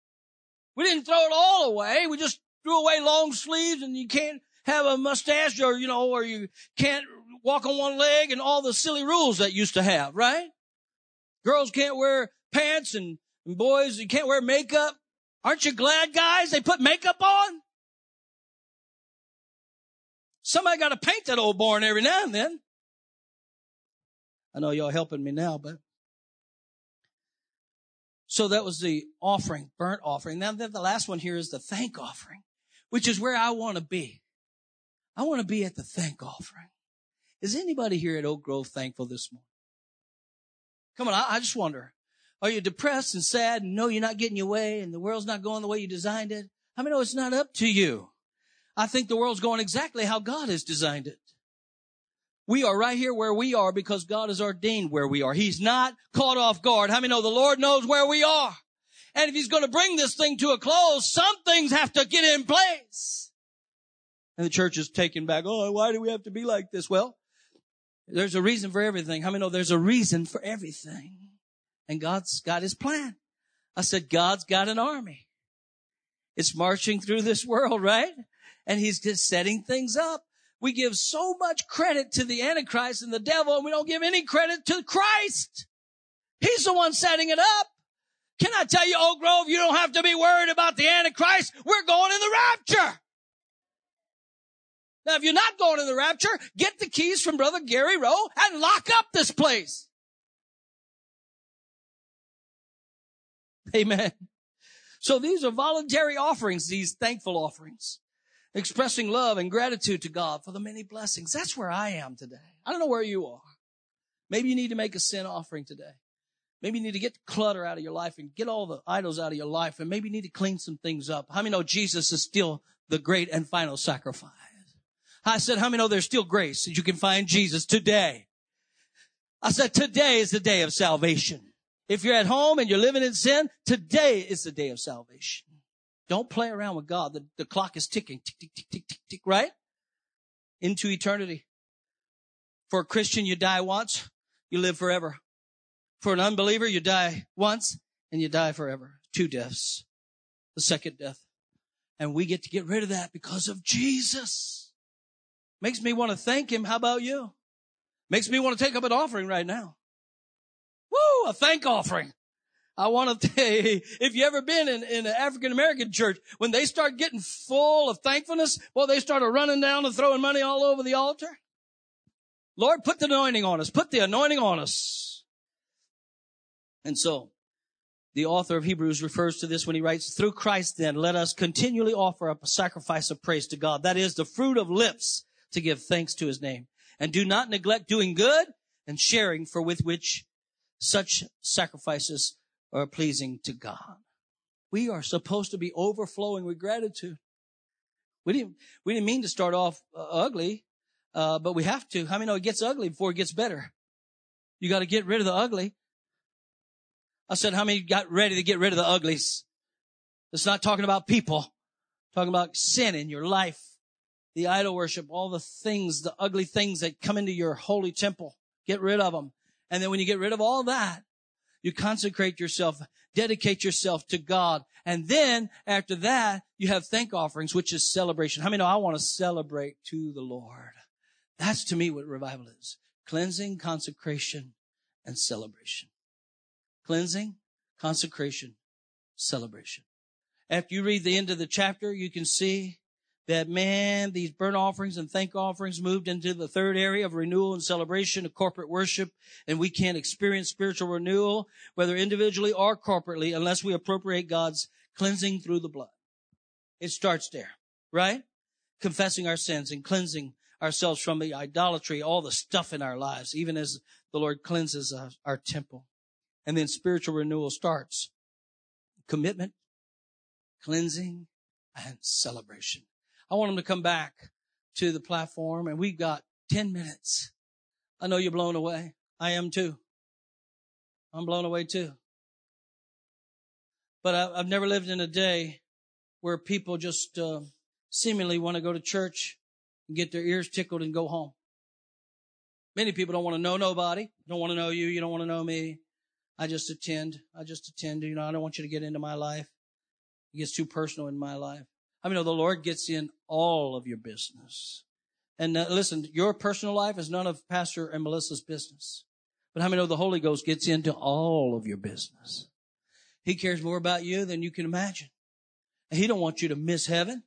A: We didn't throw it all away. We just threw away long sleeves and you can't have a mustache or, you know, or you can't walk on one leg and all the silly rules that used to have, right? Girls can't wear pants and, and boys, you can't wear makeup. Aren't you glad, guys, they put makeup on? Somebody got to paint that old barn every now and then. I know y'all helping me now, but. So that was the offering, burnt offering. Now the last one here is the thank offering, which is where I want to be. I want to be at the thank offering. Is anybody here at Oak Grove thankful this morning? Come on, I, I just wonder. Are you depressed and sad and know you're not getting your way and the world's not going the way you designed it? How many know it's not up to you? I think the world's going exactly how God has designed it. We are right here where we are because God has ordained where we are. He's not caught off guard. How many know the Lord knows where we are? And if He's going to bring this thing to a close, some things have to get in place. And the church is taken back. Oh, why do we have to be like this? Well, there's a reason for everything. How many know there's a reason for everything? And God's got His plan. I said, God's got an army. It's marching through this world, right? and he's just setting things up. We give so much credit to the Antichrist and the devil, and we don't give any credit to Christ. He's the one setting it up. Can I tell you, Oak Grove, you don't have to be worried about the Antichrist. We're going in the rapture. Now, if you're not going in the rapture, get the keys from Brother Gary Rowe and lock up this place. Amen. So these are voluntary offerings, these thankful offerings expressing love and gratitude to God for the many blessings. That's where I am today. I don't know where you are. Maybe you need to make a sin offering today. Maybe you need to get the clutter out of your life and get all the idols out of your life and maybe you need to clean some things up. How many know Jesus is still the great and final sacrifice? I said, how many know there's still grace that you can find Jesus today? I said, today is the day of salvation. If you're at home and you're living in sin, today is the day of salvation. Don't play around with God. The, the clock is ticking, tick, tick, tick, tick, tick, tick, right? Into eternity. For a Christian, you die once, you live forever. For an unbeliever, you die once and you die forever. Two deaths. The second death. And we get to get rid of that because of Jesus. Makes me want to thank him. How about you? Makes me want to take up an offering right now. Woo! A thank offering. I want to say, if you ever been in, in an African American church, when they start getting full of thankfulness, well, they started running down and throwing money all over the altar. Lord, put the anointing on us. Put the anointing on us. And so, the author of Hebrews refers to this when he writes, through Christ then, let us continually offer up a sacrifice of praise to God. That is the fruit of lips to give thanks to his name. And do not neglect doing good and sharing for with which such sacrifices are pleasing to God. We are supposed to be overflowing with gratitude. We didn't, we didn't mean to start off uh, ugly, uh, but we have to. How many know it gets ugly before it gets better? You got to get rid of the ugly. I said, how many got ready to get rid of the uglies? It's not talking about people, talking about sin in your life, the idol worship, all the things, the ugly things that come into your holy temple. Get rid of them. And then when you get rid of all that, you consecrate yourself, dedicate yourself to God. And then after that, you have thank offerings, which is celebration. How many know I want to celebrate to the Lord? That's to me what revival is. Cleansing, consecration, and celebration. Cleansing, consecration, celebration. After you read the end of the chapter, you can see that man, these burnt offerings and thank offerings moved into the third area of renewal and celebration of corporate worship. And we can't experience spiritual renewal, whether individually or corporately, unless we appropriate God's cleansing through the blood. It starts there, right? Confessing our sins and cleansing ourselves from the idolatry, all the stuff in our lives, even as the Lord cleanses our, temple. And then spiritual renewal starts. Commitment, cleansing, and celebration. I want them to come back to the platform and we've got 10 minutes. I know you're blown away. I am too. I'm blown away too. But I, have never lived in a day where people just uh, seemingly want to go to church and get their ears tickled and go home. Many people don't want to know nobody, don't want to know you, you don't want to know me. I just attend. I just attend. You know, I don't want you to get into my life. It gets too personal in my life. I mean, the Lord gets in all of your business. And uh, listen, your personal life is none of Pastor and Melissa's business. But how many know the Holy Ghost gets into all of your business? He cares more about you than you can imagine. He don't want you to miss heaven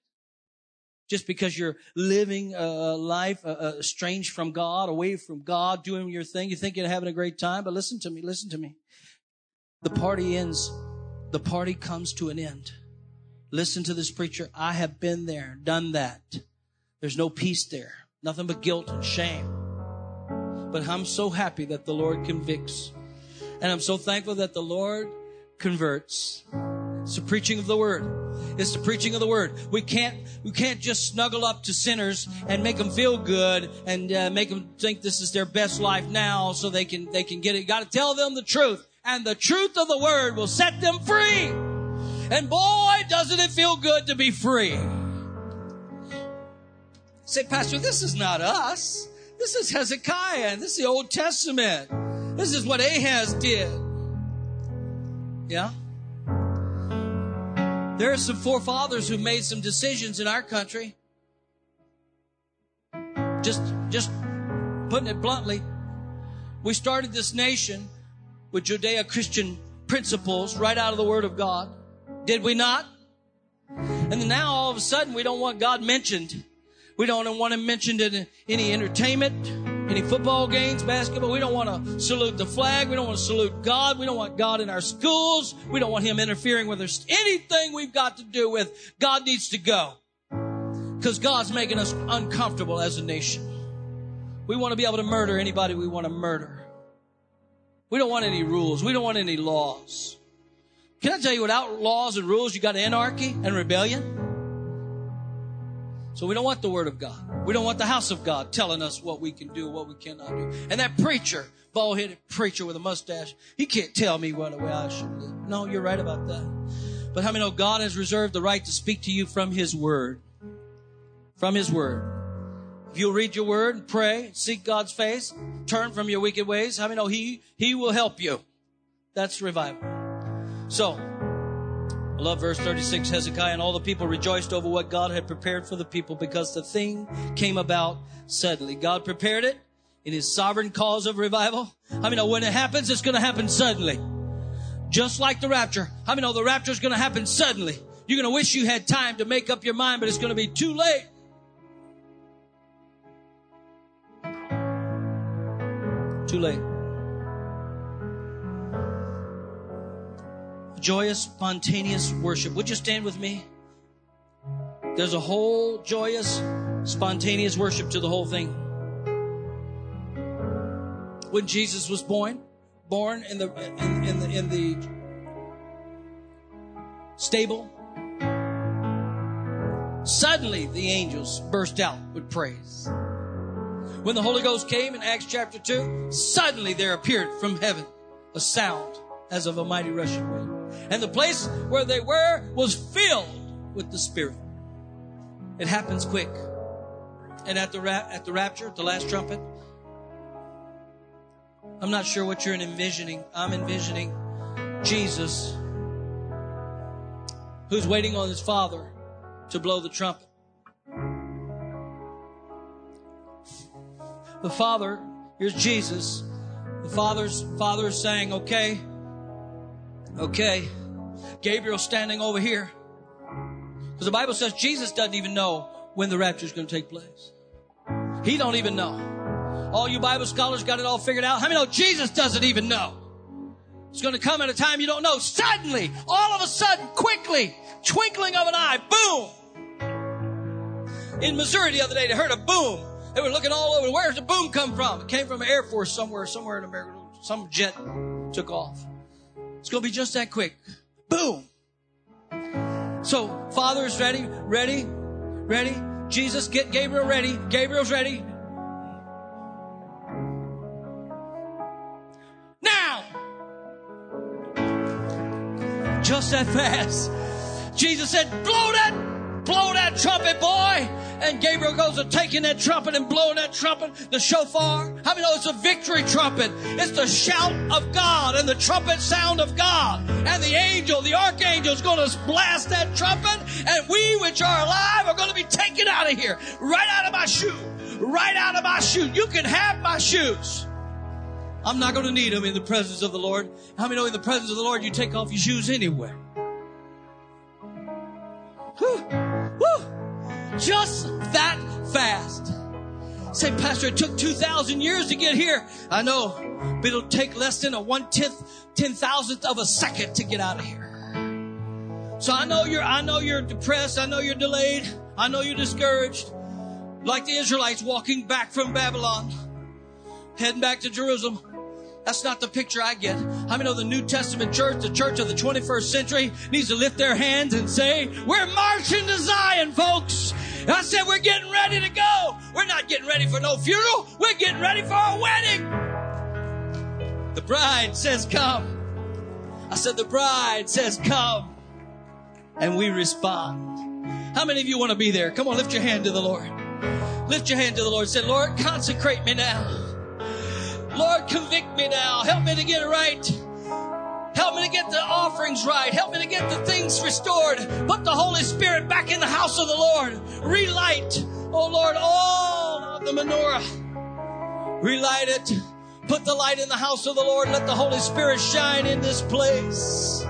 A: just because you're living a life estranged from God, away from God, doing your thing. You think you're having a great time, but listen to me, listen to me. The party ends. The party comes to an end. Listen to this preacher. I have been there, done that. There's no peace there. Nothing but guilt and shame. But I'm so happy that the Lord convicts. And I'm so thankful that the Lord converts. It's the preaching of the word. It's the preaching of the word. We can't, we can't just snuggle up to sinners and make them feel good and uh, make them think this is their best life now so they can, they can get it. Got to tell them the truth and the truth of the word will set them free. And boy, doesn't it feel good to be free? Say, Pastor, this is not us. This is Hezekiah and this is the Old Testament. This is what Ahaz did. Yeah? There are some forefathers who made some decisions in our country. Just, just putting it bluntly, we started this nation with Judeo-Christian principles right out of the Word of God. Did we not? And now all of a sudden we don't want God mentioned. We don't want him mentioned in any entertainment, any football games, basketball. We don't want to salute the flag. We don't want to salute God. We don't want God in our schools. We don't want him interfering with us. Anything we've got to do with God needs to go. Because God's making us uncomfortable as a nation. We want to be able to murder anybody we want to murder. We don't want any rules. We don't want any laws. Can I tell you, without laws and rules, you got anarchy and rebellion? So we don't want the Word of God. We don't want the house of God telling us what we can do, what we cannot do. And that preacher, bald-headed preacher with a mustache, he can't tell me what way I should live. No, you're right about that. But how many know God has reserved the right to speak to you from His Word? From His Word. If you'll read your Word and pray, seek God's face, turn from your wicked ways, how many know He, He will help you? That's revival. So, I love verse 36. Hezekiah and all the people rejoiced over what God had prepared for the people because the thing came about suddenly. God prepared it in his sovereign cause of revival. I mean, when it happens, it's going to happen suddenly. Just like the rapture. I mean, the rapture is going to happen suddenly? You're going to wish you had time to make up your mind, but it's going to be too late. Too late. Joyous, spontaneous worship. Would you stand with me? There's a whole joyous, spontaneous worship to the whole thing. When Jesus was born, born in the in, in the in the stable, suddenly the angels burst out with praise. When the Holy Ghost came in Acts chapter 2, suddenly there appeared from heaven a sound as of a mighty rushing wind. And the place where they were was filled with the Spirit. It happens quick. And at the, ra- at the rapture, the last trumpet, I'm not sure what you're envisioning. I'm envisioning Jesus who's waiting on his Father to blow the trumpet. The Father, here's Jesus. The Father's Father's saying, okay, okay. Gabriel standing over here. Because the Bible says Jesus doesn't even know when the rapture is going to take place. He don't even know. All you Bible scholars got it all figured out. How many know Jesus doesn't even know? It's going to come at a time you don't know. Suddenly, all of a sudden, quickly, twinkling of an eye, boom. In Missouri the other day, they heard a boom. They were looking all over. Where's the boom come from? It came from an Air Force somewhere, somewhere in America. Some jet took off. It's going to be just that quick. Boom. So, Father is ready, ready, ready. Jesus, get Gabriel ready. Gabriel's ready. Now! Just that fast. Jesus said, blow that, blow that trumpet, boy. And Gabriel goes to taking that trumpet and blowing that trumpet, the shofar. How many know it's a victory trumpet? It's the shout of God and the trumpet sound of God. And the angel, the archangel is going to blast that trumpet and we which are alive are going to be taken out of here. Right out of my shoe. Right out of my shoe. You can have my shoes. I'm not going to need them in the presence of the Lord. How many know in the presence of the Lord you take off your shoes anywhere? Just that fast. Say, Pastor, it took 2,000 years to get here. I know, but it'll take less than a one tenth, ten thousandth of a second to get out of here. So I know you're, I know you're depressed. I know you're delayed. I know you're discouraged. Like the Israelites walking back from Babylon, heading back to Jerusalem. That's not the picture I get. How many know the New Testament church, the church of the 21st century, needs to lift their hands and say, We're marching to Zion, folks. I said, We're getting ready to go. We're not getting ready for no funeral. We're getting ready for a wedding. The bride says, Come. I said, The bride says, Come. And we respond. How many of you want to be there? Come on, lift your hand to the Lord. Lift your hand to the Lord. Say, Lord, consecrate me now. Lord, convict me now. Help me to get it right. Help me to get the offerings right. Help me to get the things restored. Put the Holy Spirit back in the house of the Lord. Relight, oh Lord, all of the menorah. Relight it. Put the light in the house of the Lord. Let the Holy Spirit shine in this place.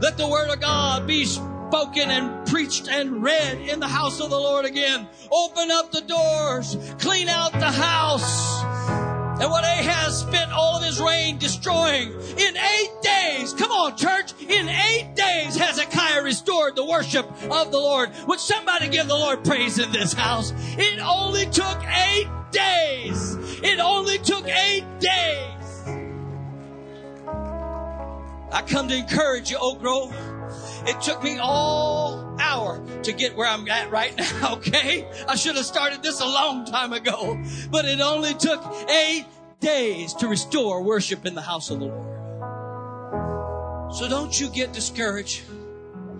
A: Let the Word of God be spoken and preached and read in the house of the Lord again. Open up the doors. Clean out the house. And what Ahaz spent all of his reign destroying in eight days. Come on, church. In eight days, Hezekiah restored the worship of the Lord. Would somebody give the Lord praise in this house? It only took eight days. It only took eight days. I come to encourage you, Oak Grove. It took me all to get where I'm at right now, okay? I should have started this a long time ago, but it only took eight days to restore worship in the house of the Lord. So don't you get discouraged.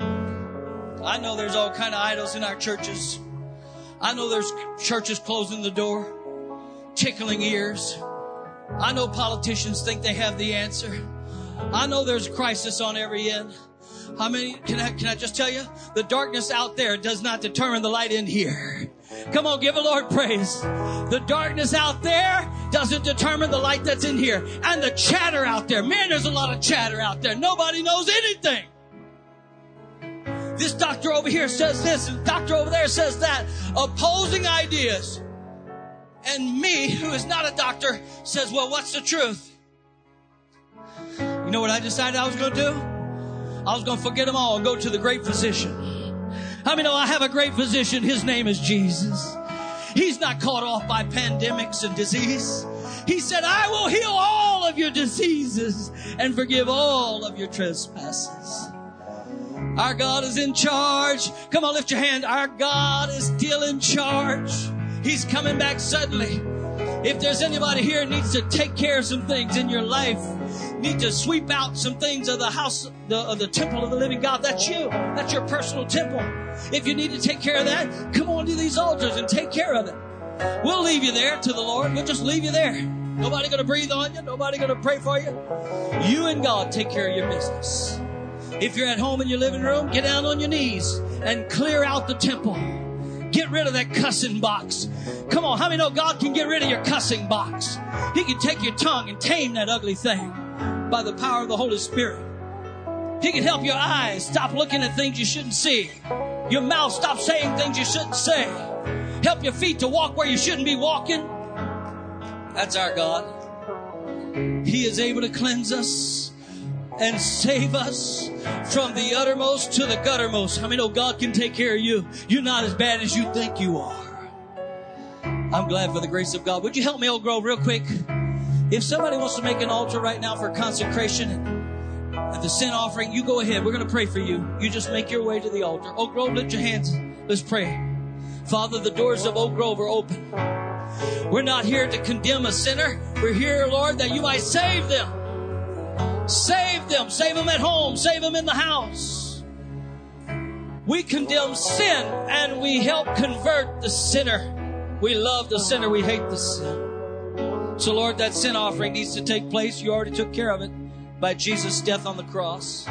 A: I know there's all kind of idols in our churches. I know there's churches closing the door, tickling ears. I know politicians think they have the answer. I know there's a crisis on every end. How many, can I, can I just tell you? The darkness out there does not determine the light in here. Come on, give the Lord praise. The darkness out there doesn't determine the light that's in here and the chatter out there. Man, there's a lot of chatter out there. Nobody knows anything. This doctor over here says this, and doctor over there says that. Opposing ideas. And me, who is not a doctor, says, well, what's the truth? You know what I decided I was going to do? I was going to forget them all and go to the great physician. How many know I have a great physician? His name is Jesus. He's not caught off by pandemics and disease. He said, I will heal all of your diseases and forgive all of your trespasses. Our God is in charge. Come on, lift your hand. Our God is still in charge. He's coming back suddenly. If there's anybody here needs to take care of some things in your life, need to sweep out some things of the house, the, of the temple of the living God, that's you. That's your personal temple. If you need to take care of that, come on to these altars and take care of it. We'll leave you there to the Lord. We'll just leave you there. Nobody gonna breathe on you. Nobody gonna pray for you. You and God take care of your business. If you're at home in your living room, get down on your knees and clear out the temple. Get rid of that cussing box. Come on, how many know God can get rid of your cussing box? He can take your tongue and tame that ugly thing by the power of the Holy Spirit. He can help your eyes stop looking at things you shouldn't see. Your mouth stop saying things you shouldn't say. Help your feet to walk where you shouldn't be walking. That's our God. He is able to cleanse us and save us from the uttermost to the guttermost. How many know God can take care of you? You're not as bad as you think you are. I'm glad for the grace of God. Would you help me, Oak Grove, real quick? If somebody wants to make an altar right now for consecration and the sin offering, you go ahead. We're going to pray for you. You just make your way to the altar. Oak Grove, lift your hands. Let's pray. Father, the doors of Oak Grove are open. We're not here to condemn a sinner. We're here, Lord, that you might save them. Save them. Save them at home. Save them in the house. We condemn sin and we help convert the sinner. We love the sinner. We hate the sin. So, Lord, that sin offering needs to take place. You already took care of it by Jesus' death on the cross.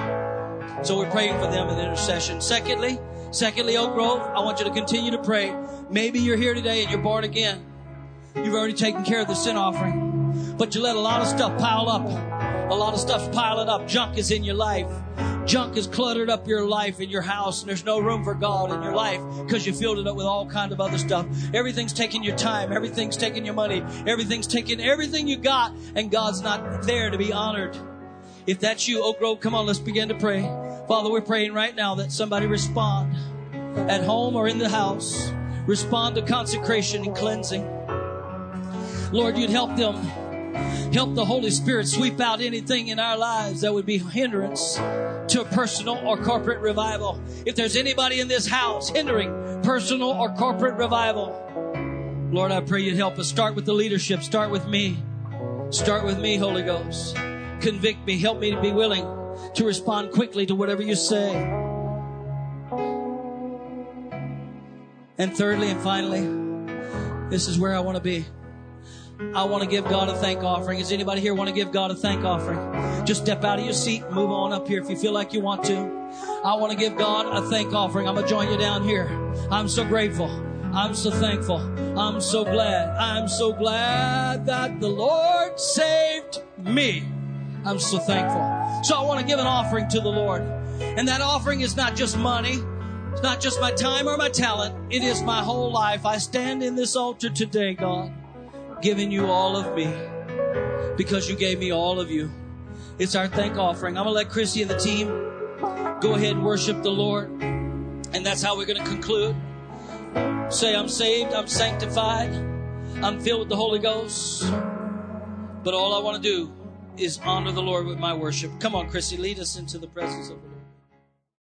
A: So we're praying for them in intercession. Secondly, secondly, Oak Grove, I want you to continue to pray. Maybe you're here today and you're born again. You've already taken care of the sin offering, but you let a lot of stuff pile up a lot of stuff's piling up. Junk is in your life. Junk has cluttered up your life in your house, and there's no room for God in your life because you filled it up with all kind of other stuff. Everything's taking your time. Everything's taking your money. Everything's taking everything you got, and God's not there to be honored. If that's you, Oak Grove, come on, let's begin to pray. Father, we're praying right now that somebody respond at home or in the house. Respond to consecration and cleansing. Lord, you'd help them Help the Holy Spirit sweep out anything in our lives that would be hindrance to a personal or corporate revival. If there's anybody in this house hindering personal or corporate revival, Lord, I pray you'd help us. Start with the leadership. Start with me. Start with me, Holy Ghost. Convict me. Help me to be willing to respond quickly to whatever you say. And thirdly and finally, this is where I want to be. I want to give God a thank offering. Does anybody here want to give God a thank offering? Just step out of your seat move on up here if you feel like you want to. I want to give God a thank offering. I'm going to join you down here. I'm so grateful. I'm so thankful. I'm so glad. I'm so glad that the Lord saved me. I'm so thankful. So I want to give an offering to the Lord. And that offering is not just money. It's not just my time or my talent. It is my whole life. I stand in this altar today, God giving you all of me because you gave me all of you. It's our thank offering. I'm going to let Chrissy and the team go ahead and worship the Lord. And that's how we're going to conclude. Say, I'm saved, I'm sanctified, I'm filled with the Holy Ghost. But all I want to do is honor the Lord with my worship. Come on, Chrissy, lead us into the presence of.